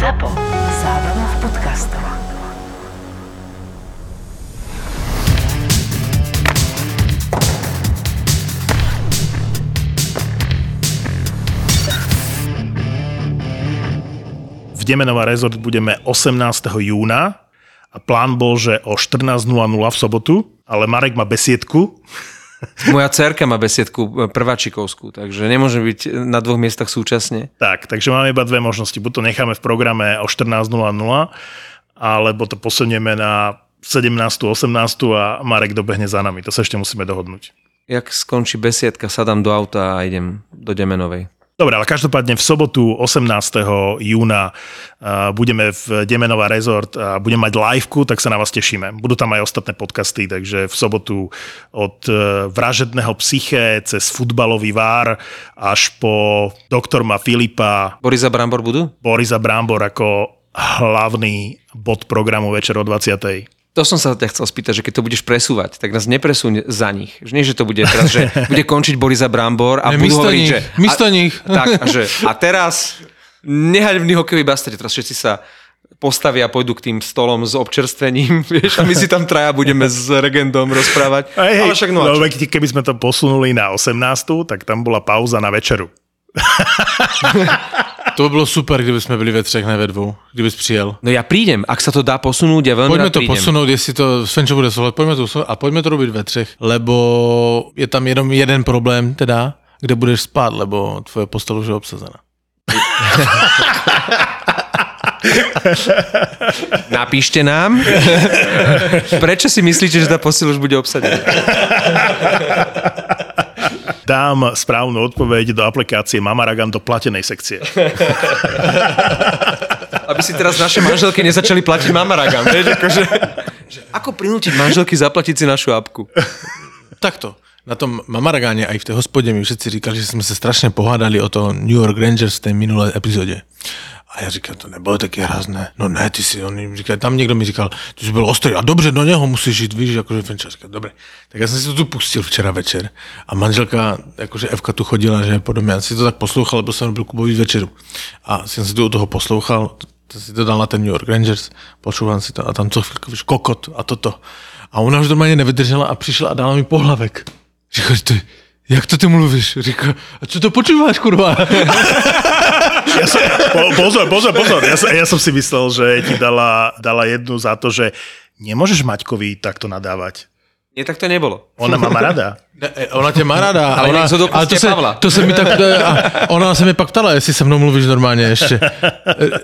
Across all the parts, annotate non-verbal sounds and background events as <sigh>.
ZAPO. Zábrná v podcastov. V Demenová rezort budeme 18. júna a plán bol, že o 14.00 v sobotu, ale Marek má besiedku, Moja cerka má besiedku e, prváčikovskú, takže nemôže byť na dvoch miestach súčasne. tak, takže máme iba dve možnosti. Buď to necháme v programe o 14.00, alebo to posunieme na 17. 18. a Marek dobehne za nami. To sa ešte musíme dohodnúť. Jak skončí besiedka, sadám do auta a idem do Demenovej. Dobre, ale každopádne v sobotu 18. júna budeme v Demenová rezort a budeme mať liveku, tak sa na vás tešíme. Budú tam aj ostatné podcasty, takže v sobotu od uh, vražedného psyché cez futbalový vár až po doktorma Filipa, Borisa Brambor budú? Borisa Brambor ako hlavný bod programu večer o 20. To som sa ťa chcel spýtať, že keď to budeš presúvať, tak nás nepresúň za nich. Že nie, že to bude teraz, že <laughs> bude končiť Borisa Brambor a Ne, budú hovoriť, nich, že... místo a, nich. Tak, a, že, a teraz nehať v hokejový basteri, teraz všetci sa postavia a pôjdu k tým stolom s občerstvením, <laughs> vieš, a my si tam traja budeme s regendom rozprávať. Hej, hej, Ale však no, no, keby sme to posunuli na 18., tak tam bola pauza na večeru. <laughs> To by bylo super, kdyby jsme byli ve třech, ne ve dvou, kdybys přijel. No ja prídem, ak sa to dá posunúť, ja veľmi Pojďme rád to prídem. posunout, jestli to Svenčo bude souhlas, pojďme to a pojďme to robit ve třech, lebo je tam jenom jeden problém teda, kde budeš spát, lebo tvoje postel už je obsazena. <laughs> Napíšte nám, prečo si myslíte, že tá posiel už bude obsadená. <laughs> Dám správnu odpoveď do aplikácie Mamaragan do platenej sekcie. <laughs> Aby si teraz naše manželky nezačali platiť mamaragam. Vieš, akože, že ako prinútiť manželky zaplatiť si našu apku? Takto. Na tom Mamaragáne aj v té hospodě mi všetci říkali, že jsme se strašně pohádali o to New York Rangers v té minulé epizodě. A já říkal, to nebylo taky hrázné. No ne, ty si, on jim říkal, tam někdo mi říkal, ty jsi byl ostrý a dobře, do něho musíš jít, víš, jakože Fenča říkal, dobré. Tak já jsem si to tu pustil včera večer a manželka, jakože Evka tu chodila, že podobně, já si to tak poslouchal, lebo jsem byl Kubový večeru. A jsem si to u toho poslouchal, to si to dal na ten New York Rangers, počúvam si to a tam co chvíľku, víš, kokot a toto. A ona už normálně nevydržela a přišla a dala mi pohlavek. Říká, ty, jak to ty mluvíš? Říká, a co to počúváš, kurva? <laughs> Ja som, po, pozor, pozor, pozor. Ja, som- ja som si myslel, že ti dala, dala jednu za to, že nemôžeš Maťkovi takto nadávať. Nie, tak to nebolo. Ona má rada. Ne, e, ona tě má ráda. Ale ona, ale to se, Pavla. to se mi tak, a ona se mi pak ptala, jestli se mnou mluvíš normálně ještě.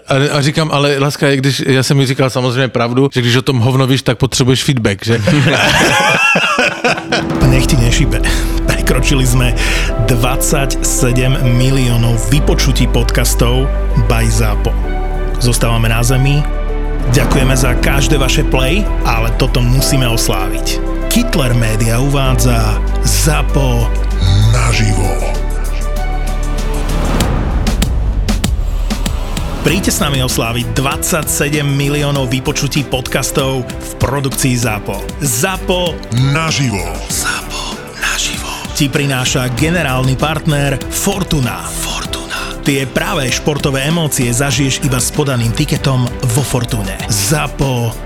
A, a říkám, ale láska, když, já jsem mi říkal samozřejmě pravdu, že když o tom hovno víš, tak potřebuješ feedback, že? <laughs> Nech ti nešibe. Prekročili sme 27 miliónov vypočutí podcastov by ZAPO. Zostávame na zemi. Ďakujeme za každé vaše play, ale toto musíme osláviť. Hitler Media uvádza ZAPO naživo. Príďte s nami osláviť 27 miliónov vypočutí podcastov v produkcii ZAPO. ZAPO naživo. ZAPO naživo. Ti prináša generálny partner Fortuna. Fortuna. Tie práve športové emócie zažiješ iba s podaným tiketom vo Fortune. ZAPO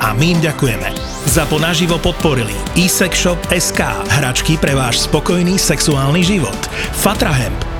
a my im ďakujeme. Zapo naživo podporili eSexShop SK, hračky pre váš spokojný sexuálny život, Fatrahemp,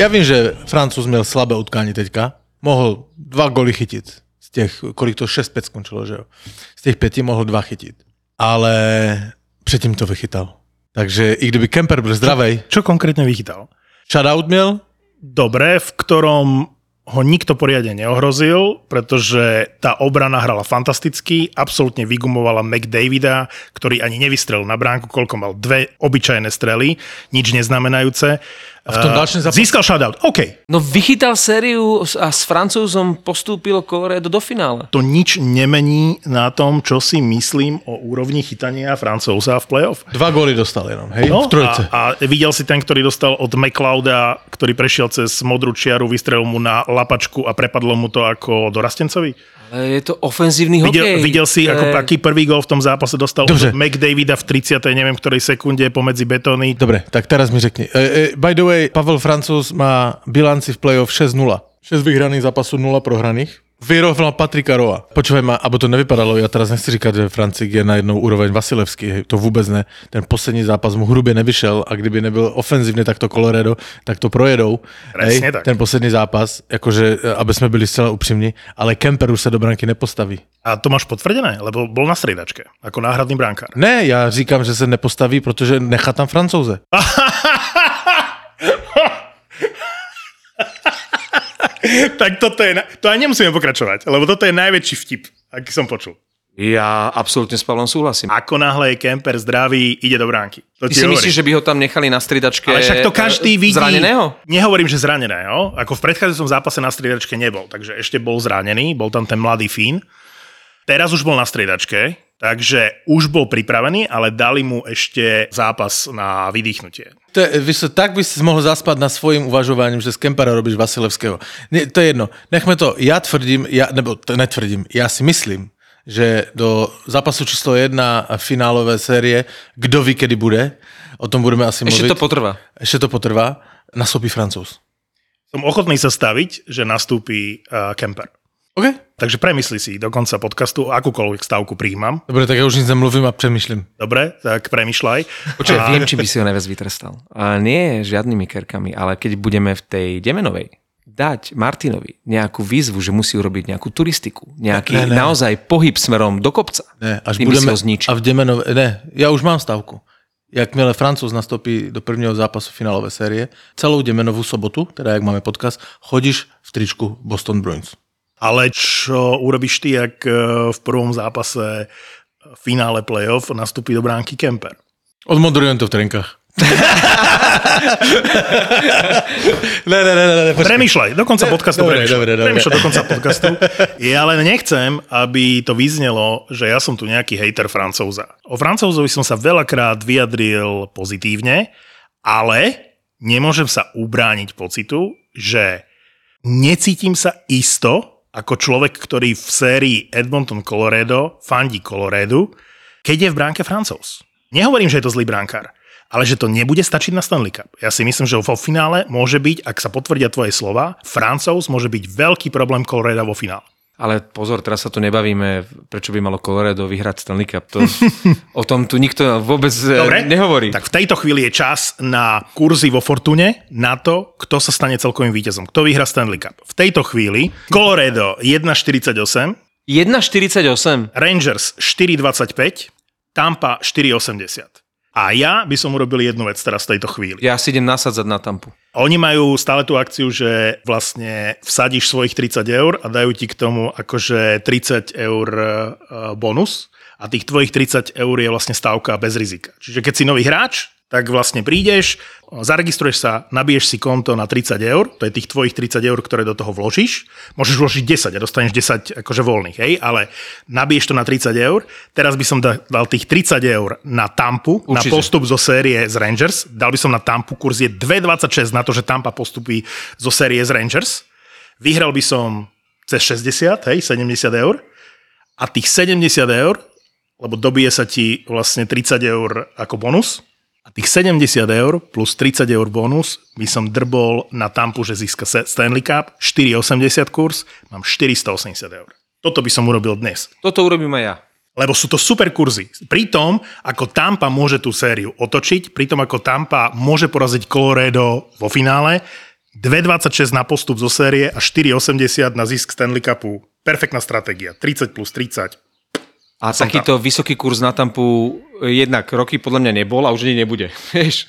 Ja vím, že Francúz měl slabé utkání teďka. Mohl dva goly chytit. Z těch, kolik to 6-5 skončilo, že jo? Z těch pěti mohl dva chytit. Ale předtím to vychytal. Takže i kdyby Kemper byl zdravý, Čo konkrétne vychytal? shutout měl, Dobre, v ktorom ho nikto poriadne neohrozil, pretože tá obrana hrala fantasticky, absolútne vygumovala McDavida, ktorý ani nevystrelil na bránku, koľko mal dve obyčajné strely, nič neznamenajúce. A v tom ďalším zápase- Získal shoutout, OK. No vychytal sériu a s Francúzom postúpilo Colorado do finále. To nič nemení na tom, čo si myslím o úrovni chytania Francúza v playoff. dva góly dostal jenom, hej? v trojce. No, a, a videl si ten, ktorý dostal od McLeoda, ktorý prešiel cez modrú čiaru, vystrelil mu na lapačku a prepadlo mu to ako dorastencovi? Ale je to ofenzívny hokej. Videl, videl si, To ako je- aký prvý gol v tom zápase dostal Dobře. od McDavida v 30. neviem ktorej sekunde pomedzi betóny. Dobre, tak teraz mi řekni. E, e, by the way, Pavel Francouz má bilanci v playoff 6-0. 6 vyhraných zápasů, 0 prohraných. Vyrovnal Patrika Roa. Počúvaj ma, abo to nevypadalo, ja teraz nechci říkať, že Francik je na jednou úroveň Vasilevský, hej, to vůbec ne. Ten poslední zápas mu hrubě nevyšel a kdyby nebyl ofenzívne takto Colorado, tak to projedou. Hej, tak. Ten poslední zápas, akože, e, aby sme byli zcela upřímní, ale Kemper už sa do branky nepostaví. A to máš potvrdené, lebo bol na striedačke, ako náhradný brankár. Ne, já říkám, že se nepostaví, protože nechá tam Francouze. <laughs> <laughs> tak toto je, to aj nemusíme pokračovať, lebo toto je najväčší vtip, aký som počul. Ja absolútne s Pavlom súhlasím. Ako náhle je Kemper zdravý, ide do bránky. To Ty si myslíš, že by ho tam nechali na striedačke Ale však to každý e, vidí. Zraneného? Nehovorím, že zraneného. Ako v predchádzajúcom zápase na striedačke nebol, takže ešte bol zranený, bol tam ten mladý Fín. Teraz už bol na striedačke, takže už bol pripravený, ale dali mu ešte zápas na vydýchnutie. To je, víš, tak by si mohl zaspat na svojím uvažováním, že z Kempera robíš Vasilevského. Ne, to je jedno. Nechme to. Já tvrdím, já, nebo to netvrdím, já si myslím, že do zápasu číslo jedna a finálové série, kdo ví, kedy bude, o tom budeme asi Ešte mluvit. to potrvá. Ešte to potrvá, nastoupí Francouz. Som ochotný sa staviť, že nastúpi uh, Kemper. OK? Takže premysli si do konca podcastu, akúkoľvek stavku príjmam. Dobre, tak ja už nic nemluvím a přemýšlím. Dobre, tak premyšľaj. Počkaj, viem, či by si ho najviac vytrestal. A nie žiadnymi kerkami, ale keď budeme v tej Demenovej dať Martinovi nejakú výzvu, že musí urobiť nejakú turistiku, nejaký Ne, ne. naozaj pohyb smerom do kopca. Ne, až tým budeme... ho zničil. A v Demenove... Ne, ja už mám stavku. Jakmile Francouz nastoupí do prvního zápasu finálové série, celou Demenovu sobotu, teda jak máme podcast, chodíš v tričku Boston Bruins. Ale čo urobíš ty, ak eh, v prvom zápase v finále playoff nastúpi do bránky Kemper? Odmodrujem to v trenkách. ne, ne, ne, ne. Premýšľaj, do konca podcastu dobre, premýšľaj. dobre, dobre. Premýšľaj do konca podcastu. Ja len nechcem, aby to vyznelo, že ja som tu nejaký hejter Francúza. O Francúzovi som sa veľakrát vyjadril pozitívne, ale nemôžem sa ubrániť pocitu, že necítim sa isto ako človek, ktorý v sérii Edmonton Colorado fandí Colorado, keď je v bránke Francúz. Nehovorím, že je to zlý bránkár, ale že to nebude stačiť na Stanley Cup. Ja si myslím, že vo finále môže byť, ak sa potvrdia tvoje slova, Francúz môže byť veľký problém Colorado vo finále. Ale pozor, teraz sa tu nebavíme, prečo by malo Colorado vyhrať Stanley Cup. To, <laughs> o tom tu nikto vôbec Dobre, Dobre, nehovorí. Tak v tejto chvíli je čas na kurzy vo Fortune, na to, kto sa stane celkovým víťazom, kto vyhrá Stanley Cup. V tejto chvíli Colorado 1,48, 1,48. Rangers 4,25, Tampa 4,80. A ja by som urobil jednu vec teraz v tejto chvíli. Ja si idem nasadzať na tampu. Oni majú stále tú akciu, že vlastne vsadíš svojich 30 eur a dajú ti k tomu akože 30 eur e, bonus a tých tvojich 30 eur je vlastne stávka bez rizika. Čiže keď si nový hráč, tak vlastne prídeš, zaregistruješ sa, nabiješ si konto na 30 eur, to je tých tvojich 30 eur, ktoré do toho vložíš. Môžeš vložiť 10 a dostaneš 10 akože voľných, hej, ale nabiješ to na 30 eur. Teraz by som da- dal tých 30 eur na Tampu, na Určite. postup zo série z Rangers. Dal by som na Tampu, kurz je 2,26 na to, že Tampa postupí zo série z Rangers. Vyhral by som cez 60, hej, 70 eur. A tých 70 eur, lebo dobije sa ti vlastne 30 eur ako bonus, a tých 70 eur plus 30 eur bonus by som drbol na Tampu, že získa Stanley Cup, 4,80 kurz, mám 480 eur. Toto by som urobil dnes. Toto urobím aj ja. Lebo sú to super kurzy. Pri tom, ako Tampa môže tú sériu otočiť, pri tom, ako Tampa môže poraziť Colorado vo finále, 2,26 na postup zo série a 4,80 na zisk Stanley Cupu. Perfektná stratégia. 30 plus 30. A Som takýto vysoký kurz na Tampu jednak roky podľa mňa nebol a už ani nebude. <laughs> Vieš?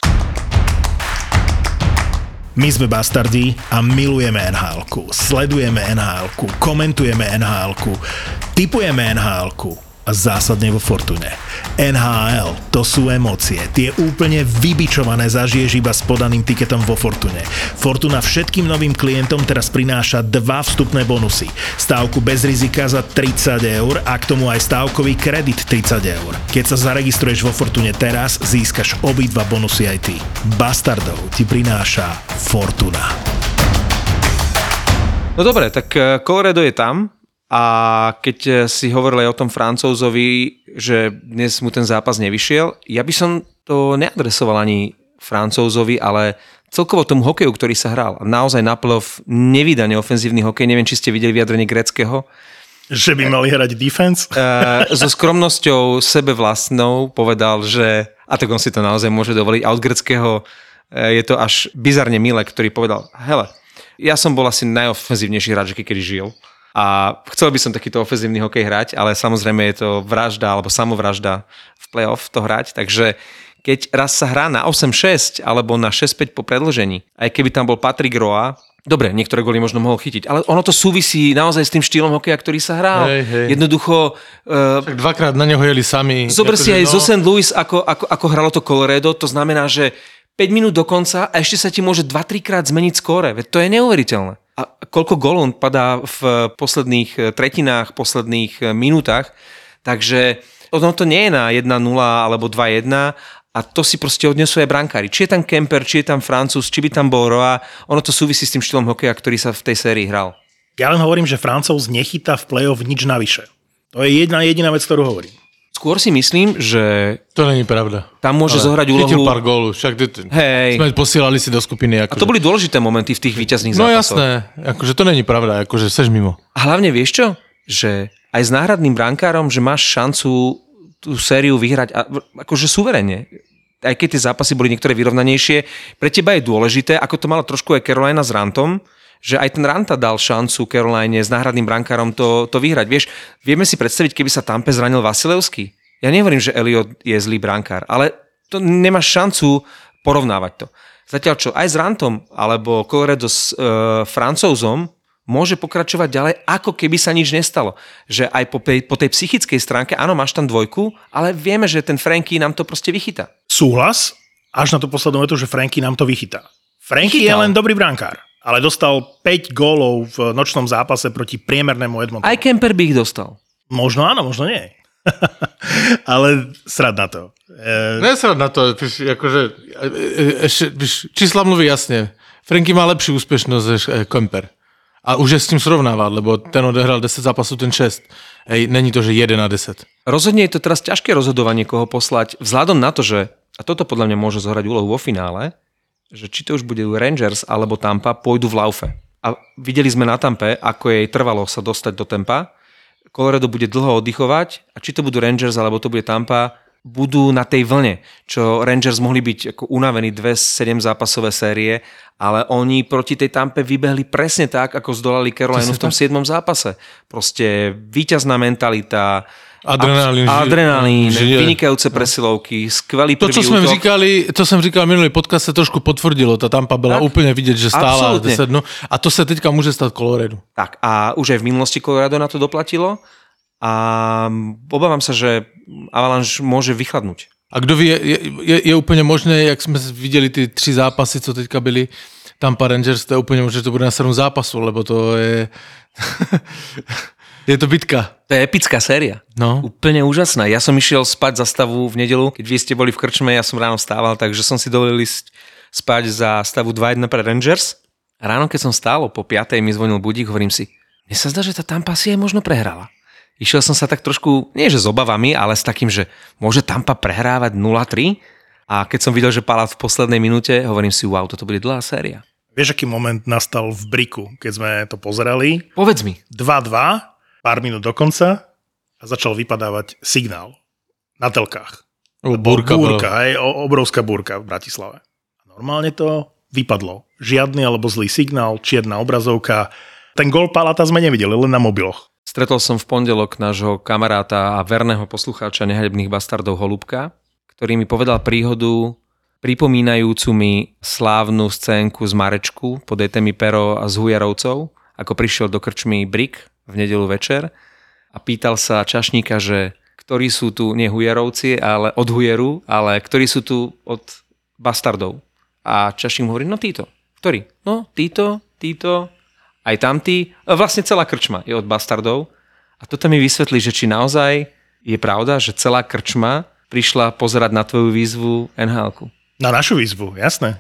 My sme Bastardi a milujeme nhl sledujeme nhl komentujeme nhl typujeme nhl a zásadne vo Fortune. NHL, to sú emócie. Tie úplne vybičované zažiješ iba s podaným tiketom vo Fortune. Fortuna všetkým novým klientom teraz prináša dva vstupné bonusy. Stávku bez rizika za 30 eur a k tomu aj stávkový kredit 30 eur. Keď sa zaregistruješ vo Fortune teraz, získaš obidva bonusy aj ty. Bastardov ti prináša Fortuna. No dobre, tak eh, Colorado je tam a keď eh, si hovoril aj o tom Francúzovi, že dnes mu ten zápas nevyšiel, ja by som to neadresoval ani Francúzovi, ale celkovo tomu hokeju, ktorý sa hral. Naozaj na playoff nevydane ofenzívny hokej, neviem, či ste videli vyjadrenie greckého, Že by mali hrať defense? Eh, so skromnosťou sebe vlastnou povedal, že, a tak on si to naozaj môže dovoliť, a od greckého eh, je to až bizarne milé, ktorý povedal, hele, ja som bol asi najofenzívnejší hráč, kedy žil. A chcel by som takýto ofenzívny hokej hrať, ale samozrejme je to vražda alebo samovražda v playoff to hrať, takže keď raz sa hrá na 8-6 alebo na 6-5 po predlžení, aj keby tam bol Patrick Roa, dobre, niektoré goly možno mohol chytiť, ale ono to súvisí naozaj s tým štýlom hokeja, ktorý sa hral. Hej, hej. Jednoducho, uh, Tak dvakrát na neho jeli sami. Zober si Akože, aj no, zo St. Louis, ako, ako, ako hralo to Colorado, to znamená, že 5 minút do konca a ešte sa ti môže 2-3 krát zmeniť skóre. To je neuveriteľné. A koľko golov padá v posledných eh, tretinách, posledných eh, minútach. Takže ono to nie je na 1-0 alebo 2-1 a to si proste odnesú aj brankári. Či je tam Kemper, či je tam Francúz, či by tam bol Roa, ono to súvisí s tým štýlom hokeja, ktorý sa v tej sérii hral. Ja len hovorím, že Francúz nechytá v play-off nič navyše. To je jedna jediná vec, ktorú hovorím. Skôr si myslím, že To není pravda. tam môže Ale zohrať Chytil úlohu... pár gólu, však ty, Hej. sme posielali si do skupiny. A Akože. to boli dôležité momenty v tých víťazných No zápasoch. jasné, akože to není pravda, akože seš mimo. A hlavne vieš čo? Že aj s náhradným brankárom, že máš šancu tú sériu vyhrať a, akože suverene. Aj keď tie zápasy boli niektoré vyrovnanejšie, pre teba je dôležité, ako to mala trošku aj Carolina s Rantom, že aj ten Ranta dal šancu Caroline s náhradným brankárom to, to vyhrať. Vieš, vieme si predstaviť, keby sa Tampe zranil Vasilevský. Ja nehovorím, že Elliot je zlý brankár, ale to nemáš šancu porovnávať to. Zatiaľ čo aj s Rantom alebo Colorado s e, Francouzom môže pokračovať ďalej, ako keby sa nič nestalo. Že aj po, tej- po tej psychickej stránke, áno, máš tam dvojku, ale vieme, že ten Franky nám to proste vychytá. Súhlas, až na tú poslednú vetu, že Franky nám to vychytá. Franky je len dobrý brankár, ale dostal 5 gólov v nočnom zápase proti priemernému Edmontonu. Aj Kemper by ich dostal. Možno áno, možno nie. <laughs> ale srad na to. E, Nesrad na to, píš, akože, e, e, ešte, píš, čísla mluví jasne. Franky má lepší úspešnosť než e, Kemper. A už je s tím srovnávať, lebo ten odehral 10 zápasů, ten 6. Hej, není to, že 1 na 10. Rozhodne je to teraz ťažké rozhodovanie, koho poslať, vzhľadom na to, že, a toto podľa mňa môže zohrať úlohu vo finále, že či to už bude Rangers alebo Tampa, pôjdu v laufe. A videli sme na Tampe, ako jej trvalo sa dostať do tempa. Colorado bude dlho oddychovať a či to budú Rangers alebo to bude Tampa, budú na tej vlne, čo Rangers mohli byť ako unavení dve 7 zápasové série, ale oni proti tej Tampe vybehli presne tak, ako zdolali Carolinu v tom 7 zápase. Proste víťazná mentalita, Adrenalín, adrenalín že je. vynikajúce presilovky, skvelý To, prvý co jsme útok. říkali, to jsem říkal minulý podcast, se trošku potvrdilo. Ta Tampa byla Tak. úplně vidět, že stála Absolutně. 10 no. A to se teďka může stát Colorado. Tak a už aj v minulosti Colorado na to doplatilo a obávam sa, že Avalanche môže vychladnúť. A kdo ví, je, je, je úplně možné, jak jsme viděli ty tři zápasy, co teďka byly, Tampa Rangers, to je úplně možné, že to bude na 7 zápasů, lebo to je... <laughs> je to bitka. To je epická séria. No. Úplne úžasná. Ja som išiel spať za stavu v nedelu, keď vy ste boli v krčme, ja som ráno vstával, takže som si dovolil ísť spať za stavu 2-1 pre Rangers. A ráno, keď som stál, po 5. mi zvonil budík, hovorím si, mne sa zdá, že tá Tampa si aj možno prehrala. Išiel som sa tak trošku, nie že s obavami, ale s takým, že môže Tampa prehrávať 0-3. A keď som videl, že Palát v poslednej minúte, hovorím si, wow, toto bude dlhá séria. Vieš, aký moment nastal v Briku, keď sme to pozerali? Povedz mi. 2-2, pár minút do konca a začal vypadávať signál na telkách. O, Búrka, bola. búrka hej, obrovská búrka v Bratislave. A normálne to vypadlo. Žiadny alebo zlý signál, čierna obrazovka. Ten gol Palata sme nevideli, len na mobiloch. Stretol som v pondelok nášho kamaráta a verného poslucháča nehalebných bastardov Holubka, ktorý mi povedal príhodu pripomínajúcu mi slávnu scénku z Marečku pod Etemi Pero a z Hujarovcov, ako prišiel do krčmy Brick v nedelu večer a pýtal sa čašníka, že ktorí sú tu nie Hujarovci, ale od Hujeru, ale ktorí sú tu od bastardov. A čašník mu hovorí, no títo. Ktorí? No títo, títo, aj tamtí. A Vlastne celá krčma je od bastardov. A toto mi vysvetlí, že či naozaj je pravda, že celá krčma prišla pozerať na tvoju výzvu nhl Na našu výzvu, jasné.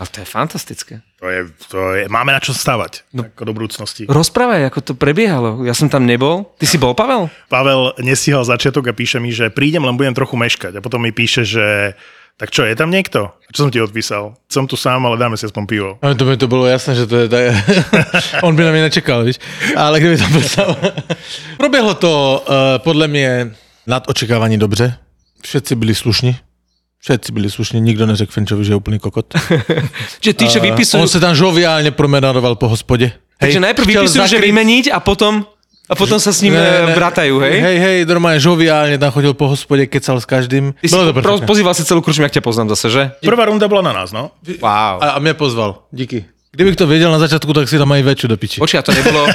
Ale to je fantastické. To je, to je, máme na čo stavať no. ako do budúcnosti. Rozprávaj, ako to prebiehalo. Ja som tam nebol. Ty si bol, Pavel? Pavel nestihal začiatok a píše mi, že prídem, len budem trochu meškať. A potom mi píše, že tak čo, je tam niekto? A čo som ti odpísal? Som tu sám, ale dáme si aspoň pivo. Ale to by to bylo jasné, že to je... Tak... <laughs> On by na mě nečekal, víš? Ale kdyby tam byl sám. Proběhlo to uh, podle mě nad očekávání dobře. Všetci byli slušní. Všetci byli slušní, nikdo neřekl Finčovi, že je úplný kokot. <laughs> Že tí, čo Eh, vypisujú... On se tam žoviálně promenadoval po hospodě. Takže najprv vypisujú, že zakryť- vymeniť a potom, a potom sa s ním Ne, ne, ne. bratajú, hej? Hej, hej, normálně žoviálně tam chodil po hospodě, kecal s každým. Ty si Bylo to po, pozýval si celú kručmu, jak ťa poznám zase, že? Prvá runda bola na nás, no. Wow. A, a mě pozval, díky. Kdybych to věděl na začátku, tak si tam mají väčšiu do piči. Počkaj, a to nebolo... <laughs>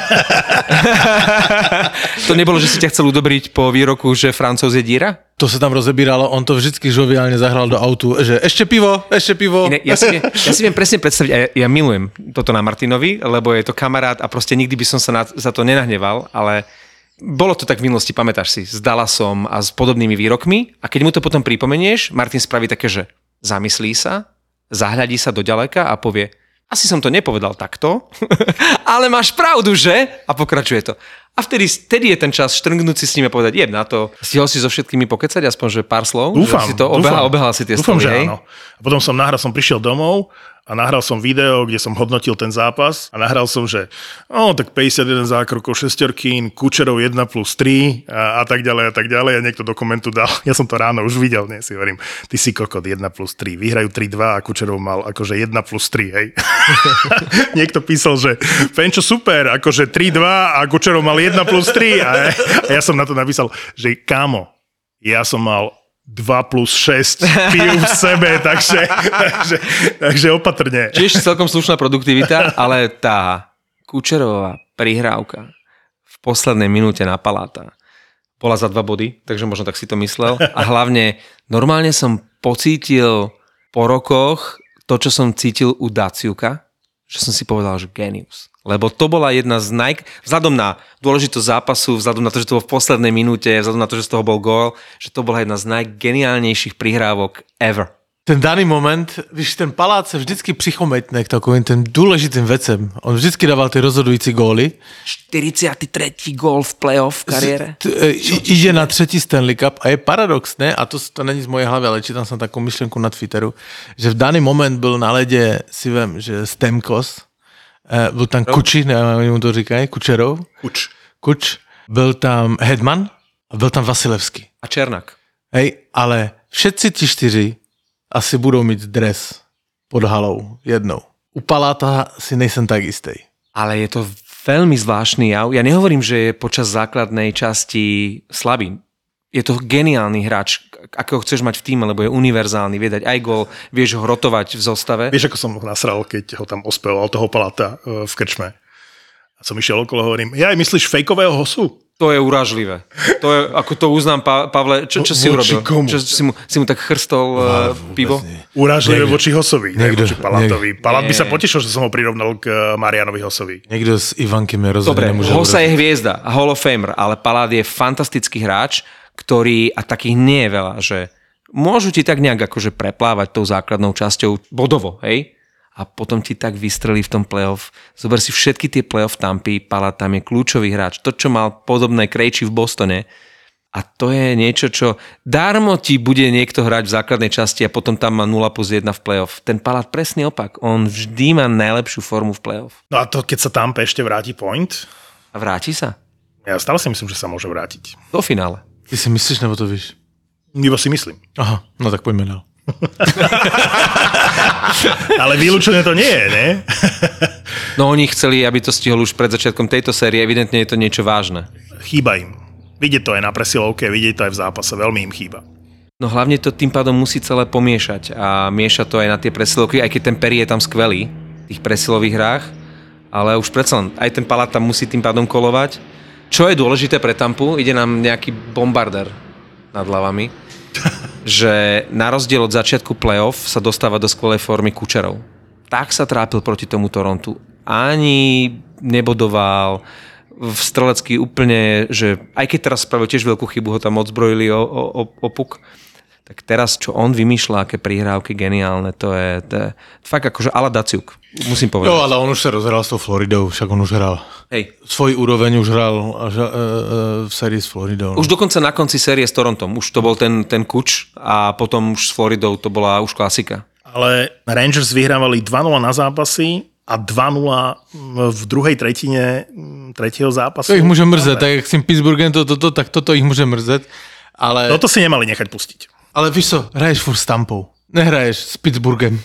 to nebolo, že si ťa chcel udobriť po výroku, že Francouz je díra? To se tam rozebíralo, on to vždycky žoviálně zahral do autu, že ještě pivo, ještě pivo. Iné, ja, si, viem- ja si viem presne predstaviť, a ja, ja milujem toto na Martinovi, lebo je to kamarát a proste nikdy by som sa na, za to nenahneval, ale bolo to tak v minulosti, pamätáš si, s Dallasom a s podobnými výrokmi a keď mu to potom pripomenieš, Martin spraví také, že zamyslí sa, zahľadí sa do ďaleka a povie, asi som to nepovedal takto, <laughs> ale máš pravdu, že? A pokračuje to. A vtedy, vtedy je ten čas štrngnúť si s ním a povedať, jeb na to. Stihol si so všetkými pokecať, aspoň že pár slov? Dúfam. Že si to obehal, dúfam. obehal si tie Dúfam, slovy, že hej? áno. A potom som nahral, som prišiel domov a nahral som video, kde som hodnotil ten zápas a nahral som, že no, tak 51 zákrokov, šestorkín, Kučerov 1 plus 3 a, a tak ďalej a tak ďalej a niekto do komentu dal. <laughs> Ja som to ráno už videl, nie si hovorím, ty si kokot 1 plus 3, vyhrajú 3-2 a Kučerov mal akože 1 plus 3, hej. <laughs> niekto písal, že Fenčo super, akože 3-2 a Kučerov mal 1 plus 3 a, a ja som na to napísal, že kámo, ja som mal 2 plus 6 pív v sebe, <laughs> takže, takže, takže opatrne. Tiež celkom slušná produktivita, ale tá Kučerová prihrávka v poslednej minúte na Paláta bola za dva body, takže možno tak si to myslel. A hlavne normálne som pocítil po rokoch to, čo som cítil u Daciuka, že som si povedal, že genius. Lebo to bola jedna z naj... Vzhľadom na dôležitosť zápasu, vzhľadom na to, že to bolo v poslednej minúte, vzhľadom na to, že z toho bol gól, že to bola jedna z najgeniálnejších prihrávok ever. Ten daný moment, víš, ten palác se vždycky přichometne k takovým ten důležitým vecem. On vždycky dával ty rozhodující góly. 43. gól v playoff v kariére. E, Ide na třetí Stanley Cup a je paradoxné, a to, to není z mojej hlavy, ale čítam som takú myšlenku na Twitteru, že v daný moment byl na ledě, si vem, že Stemkos, e, byl tam Kuči, nevím, mu to říkají, Kučerov, Uč. Kuč, byl tam Hedman a byl tam Vasilevský. A Černak. Hej, ale všetci ti čtyři asi budou mít dres pod halou jednou. U Paláta si nejsem tak istý. Ale je to veľmi zvláštny jav. Ja nehovorím, že je počas základnej časti slabý. Je to geniálny hráč, ako ho chceš mať v týme, lebo je univerzálny, vie dať aj gol, vieš ho rotovať v zostave. Vieš, ako som ho nasral, keď ho tam ospevoval toho palata e, v krčme. A som išiel okolo, hovorím, ja aj myslíš fejkového hosu? To je uražlivé. To je, ako to uznám, pa, Pavle, čo, čo si urobil? komu? Čo, si, mu, si mu tak chrstol uh, Vôbec pivo? nie. Uražlivé Niekto- voči Hosovi, nie niekto- voči Palatovi. niek- Palat by sa potešil, že som ho prirovnal k eh, Marianovi Hosovi. Niekto z Ivanky mi rozhodne Dobre, Hosa je hviezda, Hall of Famer, ale Palát je fantastický hráč, ktorý, a takých nie je veľa, že môžu ti tak nejak akože preplávať tou základnou časťou bodovo, hej? A potom ti tak vystrelí v tom playoff. Zober si všetky tie playoff tampy, Palát tam je kľúčový hráč. To, čo mal podobné Krejči v Bostone, a to je niečo, čo darmo ti bude niekto hrať v základnej časti a potom tam má 0 plus 1 v playoff. Ten Palát presný opak. On vždy má najlepšiu formu v playoff. No a to, keď sa tam ešte vráti point, A vráti sa ja stále si myslím, že sa môže vrátiť. do finále. Ty si myslíš, nebo to víš? Iba si myslím. Aha, no tak poďme dál. <laughs> Ale vylúčené to nie je, ne? No oni chceli, aby to stihol už pred začiatkom tejto série, evidentne je to niečo vážne. Chýba im. Vidieť to aj na presilovke, vidieť to aj v zápase, veľmi im chýba. No hlavne to tým pádom musí celé pomiešať a mieša to aj na tie presilovky, aj keď ten Perry je tam skvelý v tých presilových hrách, ale už predsa len aj ten Palát tam musí tým pádom kolovať. Čo je dôležité pre Tampu, ide nám nejaký bombarder nad hlavami, <laughs> že na rozdiel od začiatku playoff sa dostáva do skvelej formy Kučerov. Tak sa trápil proti tomu Torontu. Ani nebodoval, v strelecký úplne, že aj keď teraz spravil tiež veľkú chybu, ho tam odzbrojili o, o, o puk, tak teraz, čo on vymýšľa, aké prihrávky geniálne, to je, to je fakt akože ala Daciuk, musím povedať. Jo, ale on už sa rozhral s tou Floridou, však on už hral. Hej, Svoj úroveň už hral až, e, e, v sérii s Floridou. no. už dokonca na konci série s Torontom, už to bol ten, ten kuč a potom už s Floridou to bola už klasika. Ale Rangers vyhrávali 2-0 na zápasy a 2-0 v druhej tretine mm, tretieho zápasu. To ich môže mrzet, tak jak s tým Pittsburghem, to, to, to, tak toto ich môže mrzet. Ale, Toto si nemali nechať pustiť. Ale víš co, hraješ furt s Tampou. Nehraješ s Pittsburghem.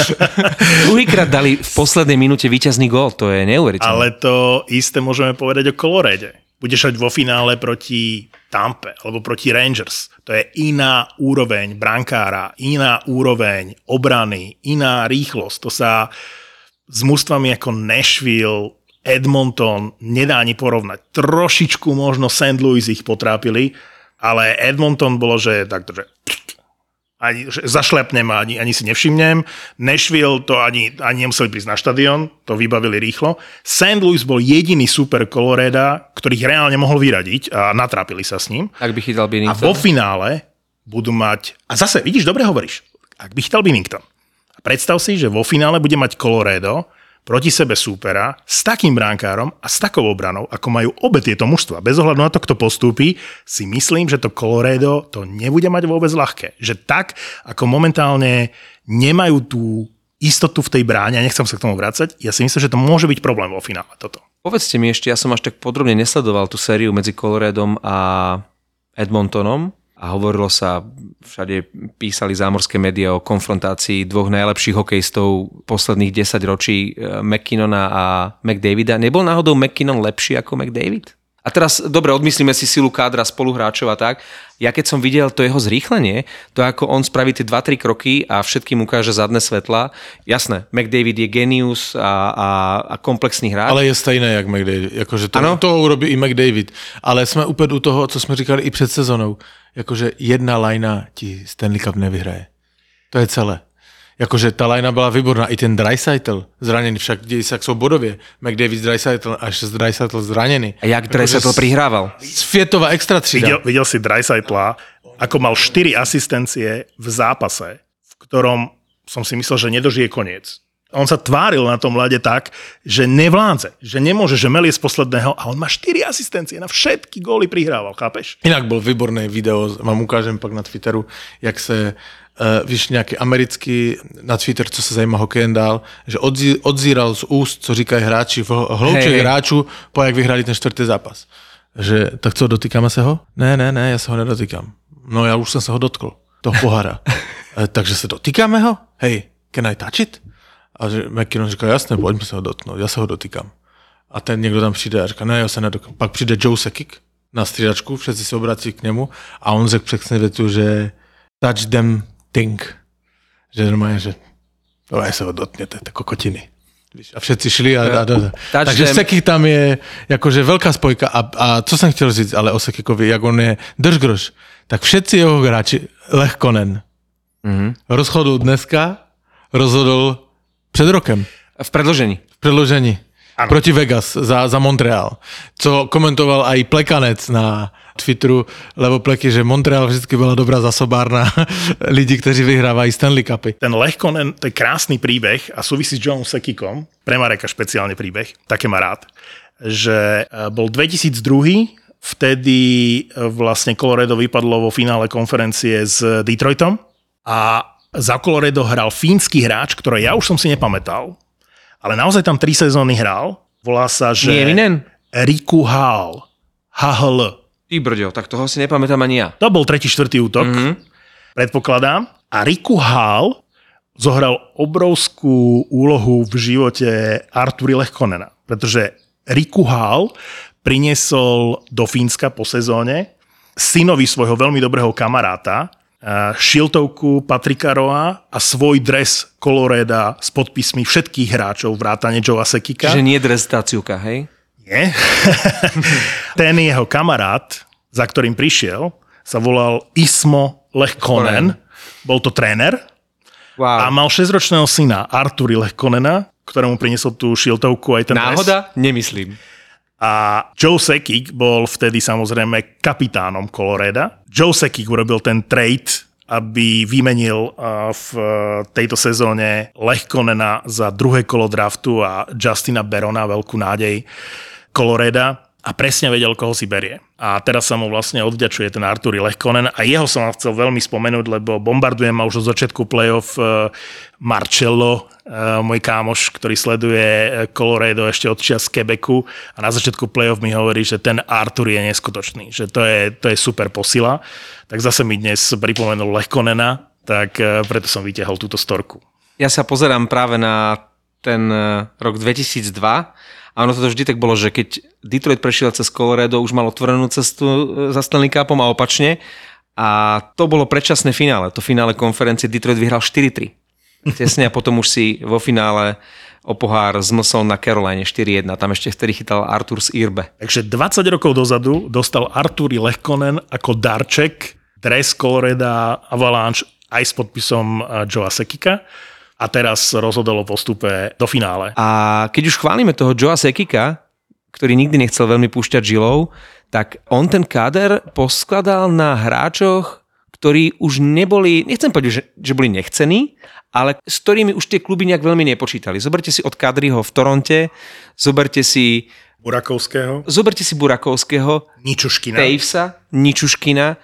<laughs> Druhýkrát dali v poslednej minúte víťazný gól, to je neuveriteľné. Ale to isté môžeme povedať o Colorade. Budeš hrať vo finále proti Tampe alebo proti Rangers. To je iná úroveň brankára, iná úroveň obrany, iná rýchlosť. To sa s mústvami ako Nashville, Edmonton nedá ani porovnať. Trošičku možno St. Louis ich potrápili, ale Edmonton bolo, že takto, že ani, že zašlepnem a ani, ani si nevšimnem. Nashville to ani, ani nemuseli prísť na štadión, to vybavili rýchlo. St. Louis bol jediný super Coloreda, ktorých reálne mohol vyradiť a natrápili sa s ním. Ak by chytal A Binnington. vo finále budú mať... A zase, vidíš, dobre hovoríš. Ak by chytal Binnington. A predstav si, že vo finále bude mať Colorado proti sebe súpera s takým bránkárom a s takou obranou, ako majú obe tieto mužstva. Bez ohľadu na to, kto postúpi, si myslím, že to Colorado to nebude mať vôbec ľahké. Že tak, ako momentálne nemajú tú istotu v tej bráne, a nechcem sa k tomu vrácať, ja si myslím, že to môže byť problém vo finále toto. Povedzte mi ešte, ja som až tak podrobne nesledoval tú sériu medzi Coloradom a Edmontonom a hovorilo sa, všade písali zámorské médiá o konfrontácii dvoch najlepších hokejistov posledných 10 ročí, eh, McKinnona a McDavida. Nebol náhodou McKinnon lepší ako McDavid? A teraz, dobre, odmyslíme si silu kádra spoluhráčov a tak. Ja keď som videl to jeho zrýchlenie, to ako on spraví tie 2-3 kroky a všetkým ukáže zadné svetla. Jasné, McDavid je genius a, a, a komplexný hráč. Ale je stejné jak McDavid. Jakože to, Ano. to urobí i McDavid. Ale jsme úplně u toho, co jsme říkali i před sezonou. Jakože jedna lajna ti Stanley Cup nevyhraje. To je celé. Jakože ta lajna byla výborná. I ten Dreisaitl zraněný, však dějí se, jsou bodově. McDavid Dreisaitl, až z Dreisaitl zraněný. A jak Dreisaitl prihrával. Světová extra třída. Videl, videl si Dreisaitla, ako mal 4 asistencie v zápase, v ktorom som si myslel, že nedožije koniec. On sa tváril na tom ľade tak, že nevládze, že nemôže, že melie z posledného a on má 4 asistencie, na všetky góly prihrával, chápeš? Jinak byl výborný video, vám ukážem pak na Twitteru, jak se, uh, víš, nějaký americký na Twitter, co se zajímá hokejem dál, že odzí, odzíral z úst, co říkají hráči, v hlouček hej. hráčů, po jak vyhrali ten čtvrtý zápas. Že, tak co, dotýkáme se ho? Ne, ne, ne, já se ho nedotýkám. No já už jsem se ho dotkl, toho pohara. <laughs> e, takže se dotýkáme ho? Hej, can I touch it? A že McKinnon říká, jasně, pojďme se ho dotknout, já se ho dotýkám. A ten někdo tam přijde a říká, ne, já se nedokám. Pak přijde Joe Sekik na střídačku, všetci se obrací k němu a on řekl přesně větu, že touch them thing. Že normálně, že no, se ho dotkněte, to kokotiny. A všetci šli a, a, a, a. Takže- Seki tam je akože veľká spojka a, a co jsem chtěl říct, ale o Sekikovi, jak on je držgroš, tak všetci jeho hráči, Lechkonen, mm-hmm. rozhodl dneska, rozhodl před rokem V predložení. v predložení proti Vegas za, za Montreal. Co komentoval aj Plekanec na Twitteru, lebo Pleky, že Montreal vždycky byla dobrá zasobárna <laughs> lidí, kteří vyhrávají Stanley Cupy. Ten Lechkonen, to je krásny príbeh a súvisí s Johnom Sekikom, pre Mareka špeciálne príbeh, také má rád, že e, bol 2002, vtedy e, vlastne Colorado vypadlo vo finále konferencie s Detroitom a za Colorado hral fínsky hráč, ktorý ja už som si nepamätal, ale naozaj tam tri sezóny hral. Volá sa, že... Nie Minen? Riku Hall. HHL. Ty brďo, tak toho si nepamätám ani ja. To bol tretí, štvrtý útok, mm-hmm. predpokladám. A Riku Hall zohral obrovskú úlohu v živote Arturi Lechkonena, pretože Riku Hall priniesol do Fínska po sezóne synovi svojho veľmi dobrého kamaráta šiltovku Patrika Roa a svoj dres Coloreda s podpismi všetkých hráčov vrátane Joea Sekika. Čiže nie dres Taciuka, hej? Nie. <laughs> Ten jeho kamarát, za ktorým prišiel, sa volal Ismo Lechkonen. Bol to tréner a Wow. mal 6-ročného syna Arturi Lechkonena, ktorému priniesol tú šiltovku aj ten dres. Náhoda? Nemyslím. A Joe Sekik bol vtedy samozrejme kapitánom Coloreda. Joe Sekik urobil ten trade, aby vymenil v uh, tejto sezóne Lechkonena za druhé kolo draftu a Justina Berona, veľkú nádej Coloreda a presne vedel, koho si berie. A teraz sa mu vlastne odďačuje ten Arturi Lechkonen a jeho som chcel veľmi spomenúť, lebo bombarduje ma už od začiatku playoff eh, Marcello, eh, môj kámoš, ktorý sleduje eh, Colorado ešte od čas Quebecu a na začiatku playoff mi hovorí, že ten Artur je neskutočný, že to je, to je super posila. Tak zase mi dnes pripomenul Lechkonena, tak preto som vytiahol túto storku. Ja sa pozerám práve na ten rok 2002 a ono to vždy tak bolo, že keď Detroit prešiel cez Colorado, už mal otvorenú cestu eh, za Stanley Cupom a opačne. A to bolo predčasné finále. To finále konferencie Detroit vyhral 4-3. Tesne a potom už si vo finále o pohár zmlsol na Caroline 4-1. Tam ešte vtedy chytal Artur z Irbe. Takže 20 rokov dozadu dostal Arturi Lechkonen ako darček dres Coloreda Avalanche aj s podpisom eh, Joea Sekika a teraz rozhodol o postupe do finále. A keď už chválime toho Joa Sekika, ktorý nikdy nechcel veľmi púšťať žilou, tak on ten káder poskladal na hráčoch, ktorí už neboli, nechcem povedať, že, že boli nechcení, ale s ktorými už tie kluby nejak veľmi nepočítali. Zoberte si od Kadriho v Toronte, zoberte si, Burakovského, zoberte si Burakovského, Ničuškina. Tavesa, Ničuškina,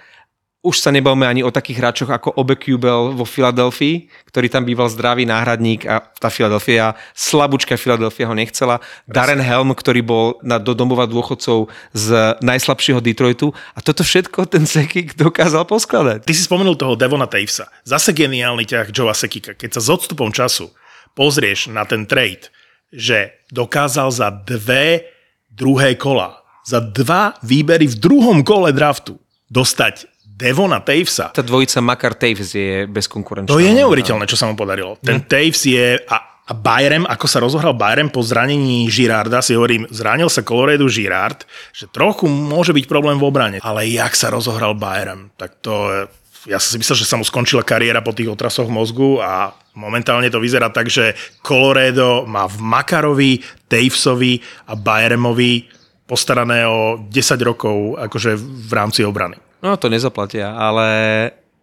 už sa nebavme ani o takých hráčoch ako Obe Kubel vo Filadelfii, ktorý tam býval zdravý náhradník a tá Filadelfia, slabúčka Filadelfia ho nechcela. Darren Helm, ktorý bol na do domova dôchodcov z najslabšieho Detroitu. A toto všetko ten Sekik dokázal poskladať. Ty si spomenul toho Devona Tavesa. Zase geniálny ťah Joea Sekika. Keď sa s odstupom času pozrieš na ten trade, že dokázal za dve druhé kola, za dva výbery v druhom kole draftu dostať Devona Tavesa, Tá dvojica Makar Taves je bezkonkurenčná. To je neuveriteľné, čo sa mu podarilo. Ten Taves je... A, a Bayern, ako sa rozohral Bayern po zranení Girarda, si hovorím, zranil sa Colorado Girard, že trochu môže byť problém v obrane. Ale jak sa rozohral Bayern, tak to... Ja som si myslel, že sa mu skončila kariéra po tých otrasoch mozgu a momentálne to vyzerá tak, že Colorado má v Makarovi, Tavesovi a Bayermovi postarané o 10 rokov akože v rámci obrany. No to nezaplatia, ale...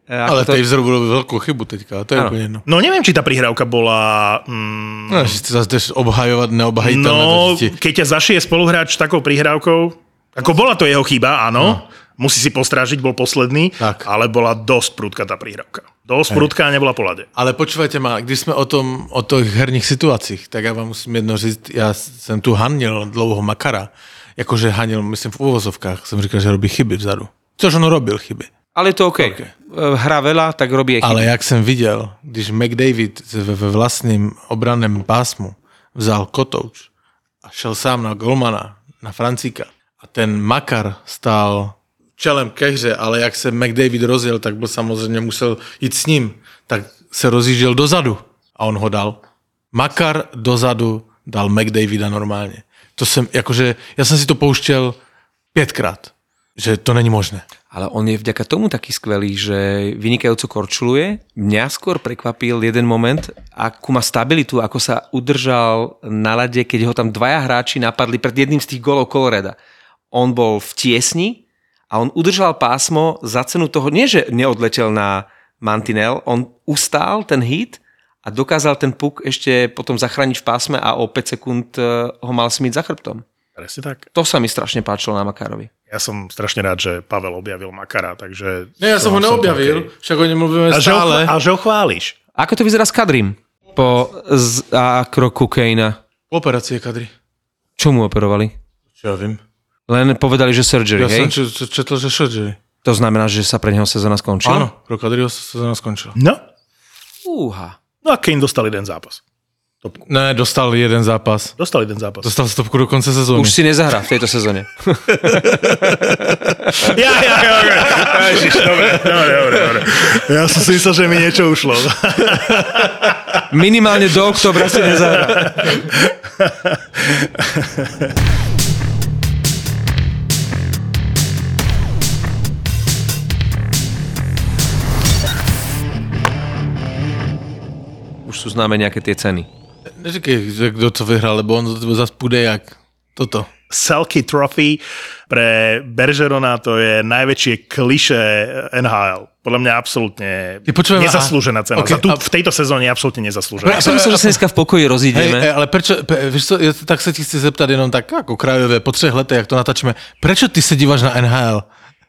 e, Ale to... Taves robil veľkú chybu teďka, to je Áno. úplne jedno. No neviem, či tá prihrávka bola... Mm, No, že zase chceš obhajovať neobhajiteľné. No, to ti- keď ťa zašije spoluhráč takou prihrávkou, ako bola to jeho chyba, áno, musí si postrážiť, bol posledný, Tak. ale bola dosť prudká tá prihrávka. Dosť prudká a nebola po lade. Ale počúvajte ma, když jsme o tom, o těch herních situacích, tak já vám musím jedno říct, já jsem tu hanil dlouho Makara, jakože hanil, myslím v uvozovkách, jsem říkal, že robí chyby vzadu. Což on robil chyby. Ale je to OK. okay. Hrá veľa, tak robí aj chyby. Ale jak jsem viděl, když McDavid ve, vlastním obranném pásmu vzal kotouč a šel sám na golmana, na Francíka a ten Makar stál čelem ke hře, ale jak se McDavid rozjel, tak byl samozřejmě musel jít s ním, tak se rozjížděl dozadu a on ho dal. Makar dozadu dal McDavida normálne. To som, akože, ja som si to poušťal 5 krát, že to není možné. Ale on je vďaka tomu taký skvelý, že vynikajúco korčuluje. Mňa skôr prekvapil jeden moment, akú má stabilitu, ako sa udržal na lade, keď ho tam dvaja hráči napadli pred jedným z tých golov Coloreda. On bol v tiesni a on udržal pásmo za cenu toho, nie že neodletel na mantinel, on ustál ten hit a dokázal ten puk ešte potom zachrániť v pásme a o 5 sekúnd eh, ho mal Smith za chrbtom. Presne tak. To sa mi strašne páčilo na Makarovi. Ja som strašne rád, že Pavel objavil Makara, takže... Ne, ja som ho neobjavil, však o ňom mluvíme A že, ho, stále. a že ho chváliš. Ako to vyzerá s Kadrim? Po zákroku Kejna. Operácie kadry. Čo mu operovali? Čo ja viem. Len povedali, že surgery, Ja som hej? č- č- četl, že surgery. To znamená, že sa pre neho sezóna skončila? Áno, pro Kadriho sa sezóna skončila. No, Fúha. no a Kane dostal jeden zápas. Topku. Ne, dostal jeden zápas. Dostal jeden zápas. Dostal stopku do konce sezóny. Už si nezahrá v tejto sezóne. <laughs> Ja, ja, ja, ja. Ježiš, dobre, dobre, dobre, dobre. Ja som si myslel, že mi niečo ušlo. Minimálne do oktobra si nezahrá. Už sú známe nejaké tie ceny. Neříkej, že kdo co vyhral, lebo on zase půjde jak toto. Selkie Trophy pre Bergerona to je najväčšie kliše NHL. Podľa mňa absolútne Ty počujem, nezaslúžená cena. Okay, Za tu, a- v tejto sezóne je absolútne nezaslúžená. Ja som myslel, že sa dneska v pokoji rozídeme. hej, ale prečo, pe, víš co, ja, tak sa ti chci zeptat jenom tak, ako krajové, po třech letech, jak to natáčeme, prečo ty se díváš na NHL?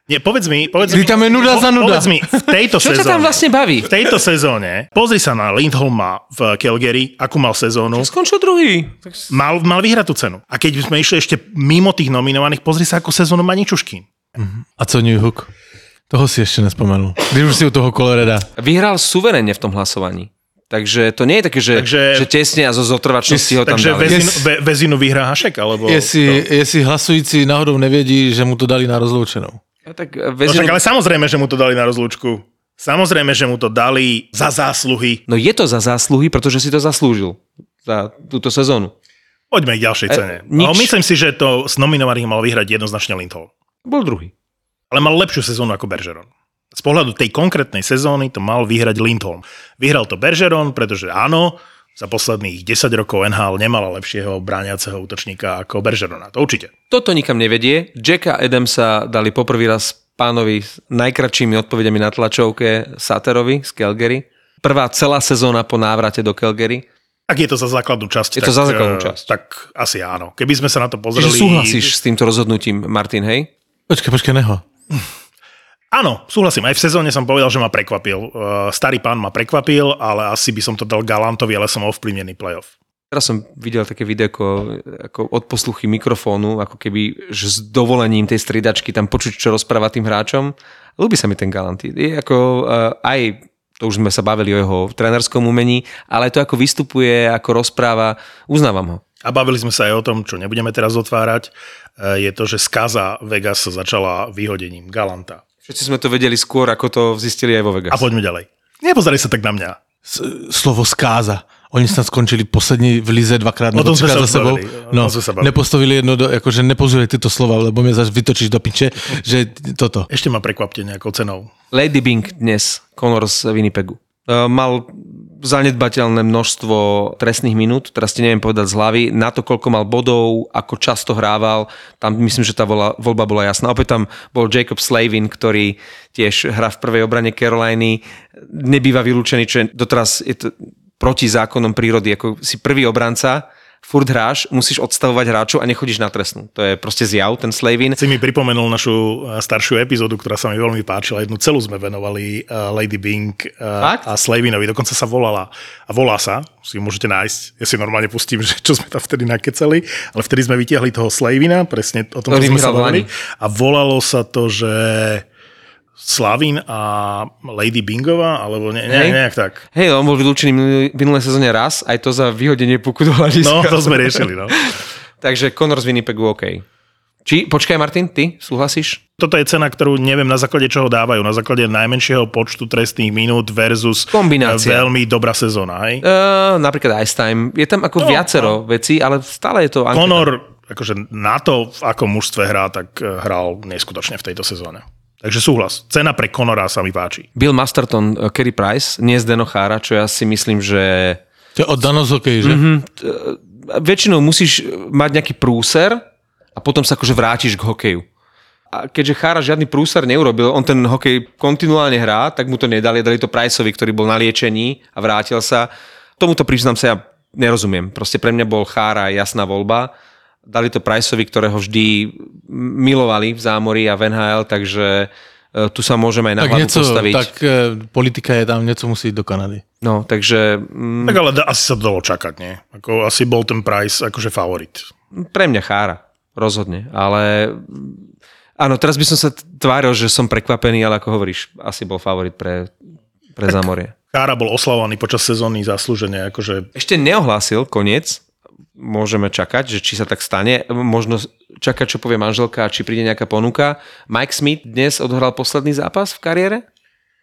Nie, povedz mi, povedz Vy mi, tam je nuda po- za nuda. Povedz mi, v tejto Čo sezóne, tam vlastne baví? v tejto sezóne, pozri sa na Lindholma v Calgary, akú mal sezónu. Skončil druhý. Mal, mal vyhrať tú cenu. A keď sme išli ešte mimo tých nominovaných, pozri sa, akú sezónu má Ničuškin. A co New Hook? Toho si ešte nespomenul. Když už si u toho Koloreda. Vyhral suverene v tom hlasovaní. Takže to nie je také, že, Takže- že tesne a zo zotrvačnosti ho tam Takže dali. Vezinu, ve, Vezinu vyhrá Hašek, alebo... Jestli, jestli hlasující náhodou nevědí, že mu to dali na rozloučenou. Tak No vezinu... však ale samozrejme, že mu to dali na rozlúčku. Samozrejme, že mu to dali za zásluhy. no je to za zásluhy, pretože si to zaslúžil za túto sezónu. Poďme k ďalšej cene. nič. No, myslím si, že to z nominovaných mal vyhrať jednoznačne Lindholm. Bol druhý. Ale mal lepšiu sezónu ako Bergeron. Z pohľadu tej konkrétnej sezóny to mal vyhrať Lindholm. Vyhral to Bergeron, pretože áno, za posledných 10 rokov NHL nemala lepšieho brániaceho útočníka ako Bergerona. To určite. Toto nikam nevedie. Jacka Adamsa dali poprvý raz pánovi s najkračšími odpovediami na tlačovke Saterovi z Calgary. Prvá celá sezóna po návrate do Calgary. Ak je to za základnú časť, Je to tak, za základnú eh, časť. tak asi áno. Keby sme sa na to pozreli... Čiže súhlasíš s týmto rozhodnutím, Martin, hej? Počkej, počkej, neho. Áno, súhlasím. Aj v sezóne som povedal, že ma prekvapil. Uh, Starý pán ma prekvapil, ale asi by som to dal Galantovi, ale som ovplyvnený playoff. Teraz som videl také videko ako od posluchy mikrofónu, ako keby že s dovolením tej stridačky tam počuť, čo rozpráva tým hráčom. Ľúbi sa mi ten Galant. Je ako uh, aj to už sme sa bavili o jeho trénerskom umení, ale to ako vystupuje, ako rozpráva, uznávam ho. A bavili sme sa aj o tom, čo nebudeme teraz otvárať. Uh, Je to, že skaza Vegas začala vyhodením Galanta. Všetci sme to vedeli skôr, ako to zistili aj vo Vegas. A poďme ďalej. Nepozeraj sa tak na mňa. S, slovo skáza. Oni snad skončili poslední v lize dvakrát nebo třikrát sa za sebou. No, bavili. nepostavili jedno, do, akože nepozuje tyto slova, lebo mě zaš vytočíš do piče, že toto. Ešte ma prekvapte nejakou cenou. Lady Bing dnes, Connor z Winnipegu. E, Mal zanedbateľné množstvo trestných minút, teraz ti neviem povedať z hlavy, na to, koľko mal bodov, ako často hrával, tam myslím, že tá voľba bola jasná. Opäť tam bol Jacob Slavin, ktorý tiež hrá v prvej obrane Caroliny, nebýva vylúčený, čo je doteraz je to proti zákonom prírody, ako si prvý obranca, furt hráš, musíš odstavovať hráčov a nechodíš na trestnú. To je proste zjav, ten Slavin. Si mi pripomenul našu eh, staršiu epizódu, ktorá sa mi veľmi páčila. Jednu celú sme venovali uh, Lady Bing uh, Fakt? a Slavinovi. Dokonca sa volala. A volá sa, si ju môžete nájsť. Ja si normálne pustím, <laughs> že čo sme tam vtedy nakecali. Ale vtedy sme vytiahli toho Slavina, presne o tom, Ktorý sme sa vyhral v bavili. Lani. A volalo sa to, že Slavin a Lady Bingová, alebo ne, ne, Hej. nejak tak. Hej, on bol vylúčený minulé sezóne raz, aj to za vyhodenie puku do hľadiska. No, to sme riešili, no. <laughs> Takže Connor z Winnipegu OK. Či, počkaj Martin, ty súhlasíš? Toto je cena, ktorú neviem na základe čoho dávajú. Na základe najmenšieho počtu trestných minút versus Kombinácia. eh, veľmi dobrá sezóna. Hej? Uh, napríklad Ice Time. Je tam ako No, viacero vecí, ale stále je to... anketa. Conor, akože na to, v akom mužstve hrá, tak eh, hral neskutočne v tejto sezóne. Takže súhlas. Cena pre Conora sa mi páči. Bill Masterton, Kerry Price, nie z Denochára, čo ja si myslím, že To je od Dano z hokeji, že? Mhm. väčšinou musíš mať nejaký prúser a potom sa akože vrátiš k hokeju. A keďže Chára žiadny prúser neurobil, on ten hokej kontinuálne hrá, tak mu to nedali, dali to Priceovi, ktorý bol na liečení a vrátil sa. Tomuto priznám sa, ja nerozumiem. Proste pre mňa bol Chára jasná voľba. Dali to Priceovi, ktorého vždy milovali v zámori a v NHL, takže e, tu sa môžeme aj na Tak hlavu postaviť. tak e, politika je tam, něco musí jít do Kanady. No, takže mm, Tak ale da- asi sa to dalo čakať, nie? Ako, asi bol ten Price akože favorit. Pre mňa chára, rozhodne. Ale mm, áno, teraz by som sa tváril, že som prekvapený, ale ako hovoríš, asi bol favorit pre, pre Zamorie. Kára bol oslavovaný počas sezóny zaslúžene, akože Ešte neohlásil koniec, môžeme čakať, že či sa tak stane. Možno čakať, čo povie manželka, či príde nejaká ponuka. Mike Smith dnes odohral posledný zápas v kariére?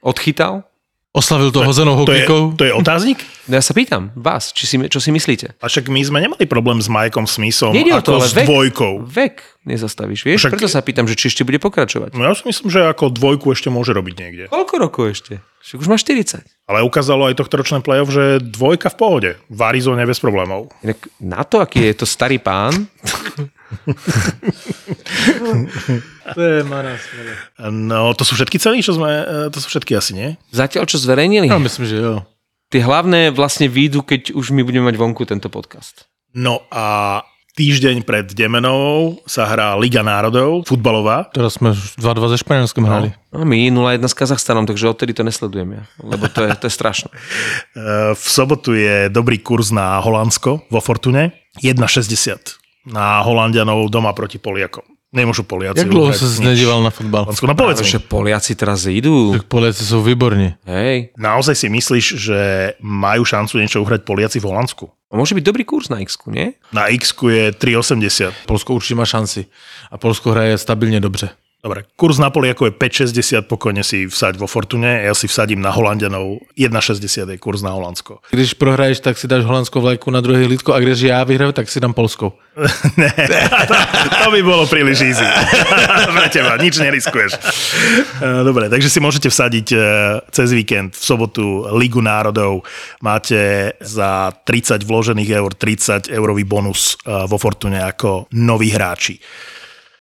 Odchytal? Oslavil to hozenou to je, hokejkou? to je otáznik? No ja sa pýtam vás, či si, čo si myslíte? A však my sme nemali problém s Mikeom Smithom Nejde o to, ako ale s vek, dvojkou. vek nezastavíš, vieš? Však- Preto sa pýtam, že či ešte bude pokračovať. No ja si myslím, že ako dvojku ešte môže robiť niekde. Koľko rokov ešte? Však už má 40. Ale ukázalo aj tohto ročné play-off, že dvojka v pohode. V Arizone bez problémov. Inak na to, aký je to starý pán, <laughs> To je maras. No, to sú všetky ceny, čo sme... e, To sú všetky asi, nie? zatiaľ čo zverejnili, Ja myslím, že jo. tie hlavné vlastne výjdu, keď už my budeme mať vonku tento podcast. No a týždeň pred Demenou sa hrá Liga národov, futbalová. Teraz jsme už 2-2 ze Španělskem hrali. No my 0-1 s Kazachstanom, takže odtedy to nesledujem ja, lebo to je, to je strašné. <laughs> E, V sobotu je dobrý kurz na Holandsko vo Fortune. 1,60 na Holandianov doma proti Poliakom. Nemôžu Poliaci Jak se nič. nedíval na fotbal? Holandsko, no povedz Že mi, Poliaci teraz idú, Tak Poliaci jsou výborní. hej. naozaj si myslíš, že majú šancu niečo uhrať Poliaci v Holandsku? Môže byť dobrý kurz na x nie? Na x je 3,80. Polsko určitě má šanci. A Polsko hraje stabilně dobře. Dobre, kurz na Poliakov je 5,60, pokojne si vsaď vo Fortune, ja si vsadím na Holandianov, 1,60 je kurz na Holandsko. Když prohraješ, tak si dáš holandskou vlajku na druhé lítko a když já vyhraju, tak si dám polskou. <laughs> ne, to, to by bolo príliš easy. <laughs> Pre teba, nič neriskuješ. Eh, Dobre, takže si môžete vsadiť eh, cez víkend v sobotu Ligu národov. Máte za 30 vložených eur 30 eurový bonus eh, vo Fortune ako noví hráči.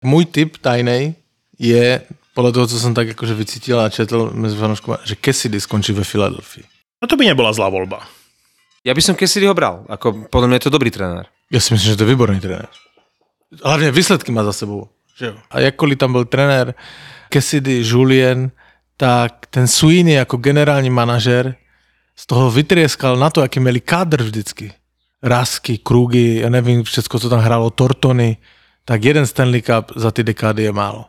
Můj tip tajnej je, podle toho, co jsem tak jakože vycítil a četl mezi fanouškama, že Cassidy skončí ve Filadelfii. No to by nebola zlá voľba. Ja by som Cassidy ho bral, ako podľa mňa je to dobrý tréner. Já si myslím, že to je výborný trenér. Hlavně výsledky má za sebou. Že jo? A jakkoliv tam byl trenér Cassidy, Julien, tak ten Sweeney jako generální manažer z toho vytrieskal na to, jaký měli kádr vždycky. Rasky, Krugy, já nevím, všechno, co tam hrálo, Tortony, tak jeden Stanley Cup za ty dekády je málo.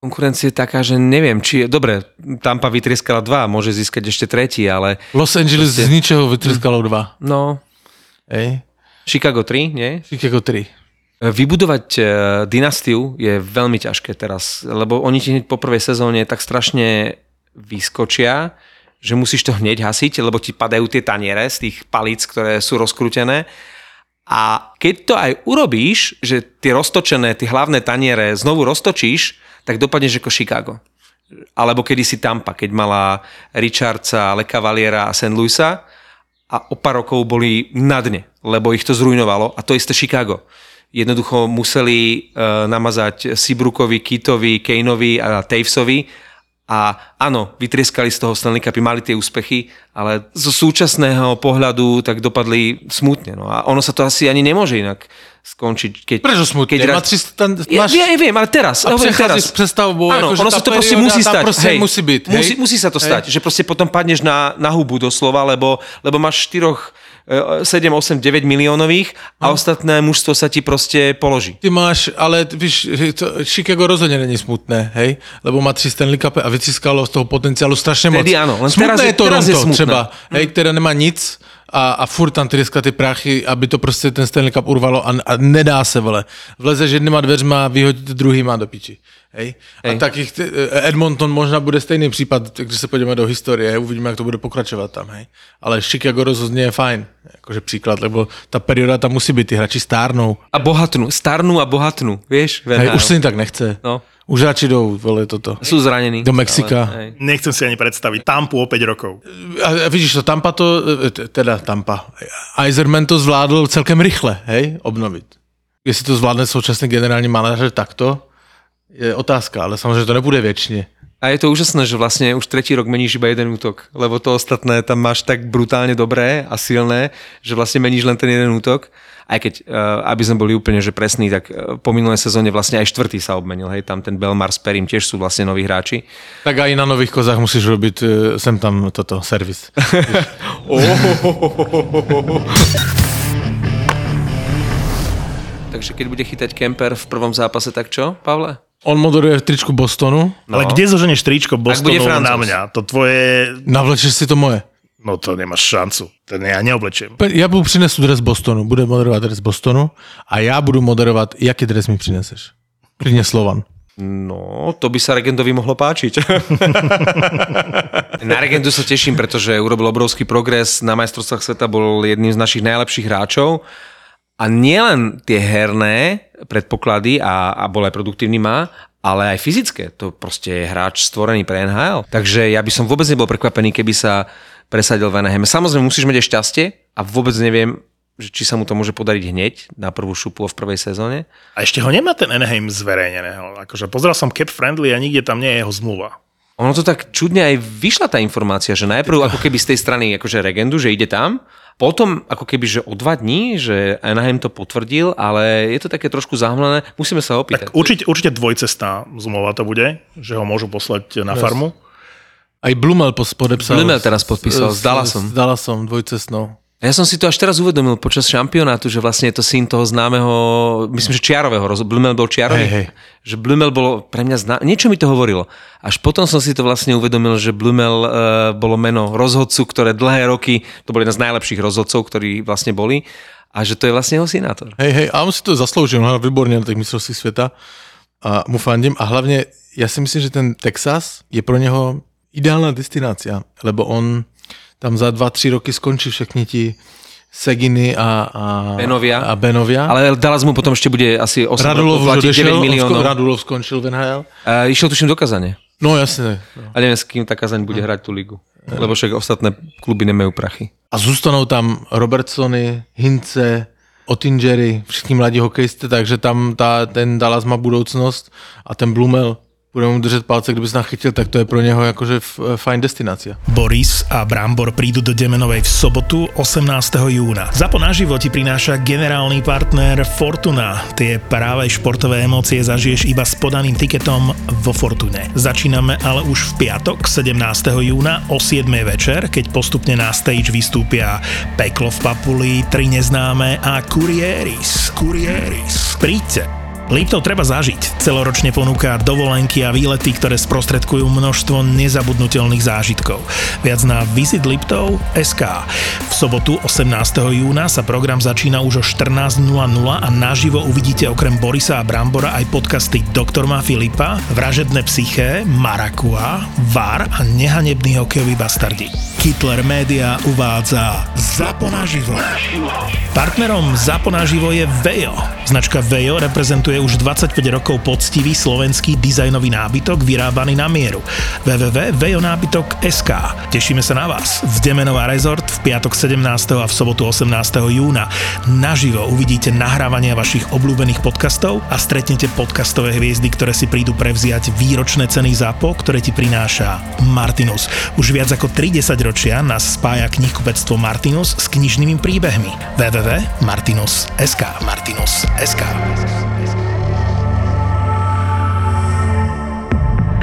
Konkurencia je taká, že neviem, či je... Dobre, Tampa vytrieskala dva, môže získať ešte tretí, ale Los Angeles z ničeho vytrieskalo dva. no, Ej? Chicago 3, nie? Chicago 3. Vybudovať e, dynastiu je veľmi ťažké teraz, lebo oni ti hneď po prvej sezóne tak strašne vyskočia, že musíš to hneď hasiť, lebo ti padajú tie taniere z tých palíc, ktoré sú rozkrútené. A keď to aj urobíš, že tie roztočené, tie hlavné taniere znovu roztočíš, tak dopadneš ako Chicago. Alebo kedysi Tampa, keď mala Richardsa, Le Cavaliera a St. Louisa a o pár rokov boli na dne, lebo ich to zrujnovalo a to isté Chicago. Jednoducho museli uh, namazať Seabrookovi, Kitovi, Kaneovi a Tavesovi a áno, vytrieskali z toho Stanley Cupy, mali tie úspechy, ale zo súčasného pohľadu tak dopadli smutne. No a ono sa to asi ani nemôže inak skončiť. Keď, Prečo smutne? Keď Má 300 tam- ja, máš- ja, ja viem, ale teraz. A hovorím teraz. prestavbou, Áno, akože ono sa to proste musí stať. proste musí byť, hej? Musí, musí sa to stať, že proste potom padneš na, na hubu doslova, lebo, lebo máš štyroch, e, 7, 8, 9 miliónových a ostatné mužstvo sa ti proste položí. Ty máš, ale víš, to, Chicago rozhodně není smutné, hej? Lebo má tři Stanley Cupy a vyciskalo z toho potenciálu strašně moc. Áno, len smutné teraz je- je to teraz je Toronto smutné. třeba, hej, které nemá nic a, a furt tam trieska ty prachy, aby to prostě ten Stanley Cup urvalo a, a nedá se, vole. Vlezeš jednýma dveřma, vyhodíte druhýma do piči. Hej? Hej. A takých, ty- Edmonton možná bude stejný případ, když se podíváme do historie, uvidíme, jak to bude pokračovat tam, hej. Ale Chicago rozhodně je fajn, jakože příklad, lebo ta perioda tam musí být, ty hráči stárnou. A bohatnú, starnú a bohatnú, vieš? v Hej, už se jim tak nechce. No. Už radši jdou, vole, toto. Sú zranení. Do Mexika. Ale. Nechcem si ani predstaviť. Tampu o 5 rokov. A a vidíš to, Tampa to, e, teda Tampa, Eiserman to zvládl celkem rychle, hej, obnovit. Jestli to zvládne současný generální manažer takto, je otázka, ale samozřejmě to nebude věčně. A je to úžasné, že vlastne už tretí rok meníš iba jeden útok, lebo to ostatné tam máš tak brutálne dobré a silné, že vlastne meníš len ten jeden útok. Aj keď, uh, aby sme boli úplne že presní, tak uh, po minulej sezóne vlastne aj štvrtý sa obmenil. Hej, tam ten Belmar s Perim tiež sú vlastne noví hráči. Tak aj na nových kozách musíš robiť e, sem tam toto, servis. <laughs> <laughs> Takže keď bude chytať Kemper v prvom zápase, tak čo, Pavle? On moderuje v tričku Bostonu, No. Ale kde zoženeš tričko Bostonu na mňa? To tvoje... navlečeš si to moje. No to nemáš šancu. Ten ja neoblečiem. Já budu přinesu dres Bostonu, bude moderovat dres Bostonu a já budu moderovat, jaký dres mi přineseš. Klidně Slovan. No, to by sa Regendovi mohlo páčiť. <laughs> na Regendu sa teším, pretože urobil obrovský progres. Na majstrovstvách sveta bol jedným z našich najlepších hráčov. A nielen tie herné predpoklady a, a bol aj produktívny má, ale aj fyzické. To proste je hráč stvorený pre NHL. Takže ja by som vôbec nebol prekvapený, keby sa presadil v Anaheim. Samozrejme, musíš mať aj šťastie a vôbec neviem, či sa mu to môže podariť hneď na prvú šupu v prvej sezóne. A ešte ho nemá ten Anaheim zverejneného. Akože pozrel som Cap Friendly a nikde tam nie je jeho zmluva. Ono to tak čudne aj vyšla tá informácia, že najprv ako keby z tej strany akože Regendu, že ide tam, potom ako keby, že o dva dní, že Anaheim to potvrdil, ale je to také trošku zahmlené, musíme sa opýtať. Tak určite, určite dvojcestná zmluva to bude, že ho môžu poslať na farmu. A i Blumel podepsal. Blumel teraz podpísal s Dallasom. S Dallasom, dvojcestnou. Ja som si to až teraz uvedomil počas šampionátu, že vlastne je to syn toho známeho, myslím, že Čiarového, Blumel bol Čiarový. Hej, hej. Že Blumel bolo pre mňa zná... Niečo mi to hovorilo. Až potom som si to vlastne uvedomil, že Blumel uh, bolo meno rozhodcu, ktoré dlhé roky, to bol jeden z najlepších rozhodcov, ktorí vlastne boli, a že to je vlastne jeho synátor. Hej, hej, a on si to zasloužil, on hrál výborně na těch mistrovstvích světa a mu fandím a hlavně já si myslím, že ten Texas je pro něho ideálna destinácia, lebo on tam za dva, tři roky skončí všechny ti Seginy a, a, Benovia. a Benovia. Ale Dallas mu potom ešte bude asi 8 Radulov rokov odešel, 9 on miliónov. Radulov skončil v NHL. Uh, išiel tuším do Kazane. No jasne. No. A neviem, s kým tá Kazaň bude hrať tú ligu. Lebo však ostatné kluby nemajú prachy. A zůstanou tam Robertsony, Hince, Ottingery, všichni mladí hokejisté, takže tam ta, ten Dallas má budoucnost a ten Blumel bude mu držet palce, kdyby se nachytil, tak to je pro něho jakože f- fajn destinácia. Boris a Brambor prídu do Demenovej v sobotu 18. júna. Zapo naživo ti prináša generálny partner Fortuna. Tie práve športové emócie zažiješ iba s podaným tiketom vo Fortune. Začíname ale už v piatok 17. júna o 7. večer, keď postupne na stage vystúpia Peklo v Papuli, Tri neznáme a Kurieris. Kurieris. Príďte. Liptov treba zažiť. Celoročne ponúka dovolenky a výlety, ktoré sprostredkujú množstvo nezabudnutelných zážitkov. Viac na Visit Liptov SK. V sobotu 18. júna sa program začína už o 14.00 a naživo uvidíte okrem Borisa a Brambora aj podcasty Doktor má Filipa, Vražedné psyché, Marakua, VAR a Nehanebný hokejový bastardi. Hitler Media uvádza Zapo naživo. Partnerom Zapo naživo je Vejo. Značka Vejo reprezentuje už 25 rokov poctivý slovenský dizajnový nábytok vyrábaný na mieru. www.vejonábytok.sk Tešíme sa na vás v Demenová rezort v piatok 17. a v sobotu 18. júna. Naživo uvidíte nahrávania vašich obľúbených podcastov a stretnete podcastové hviezdy, ktoré si prídu prevziať výročné ceny ZAPO, ktoré ti prináša Martinus. Už viac ako 30 ročia nás spája knihkupectvo Martinus s knižnými príbehmi. www.martinus.sk Martinus.sk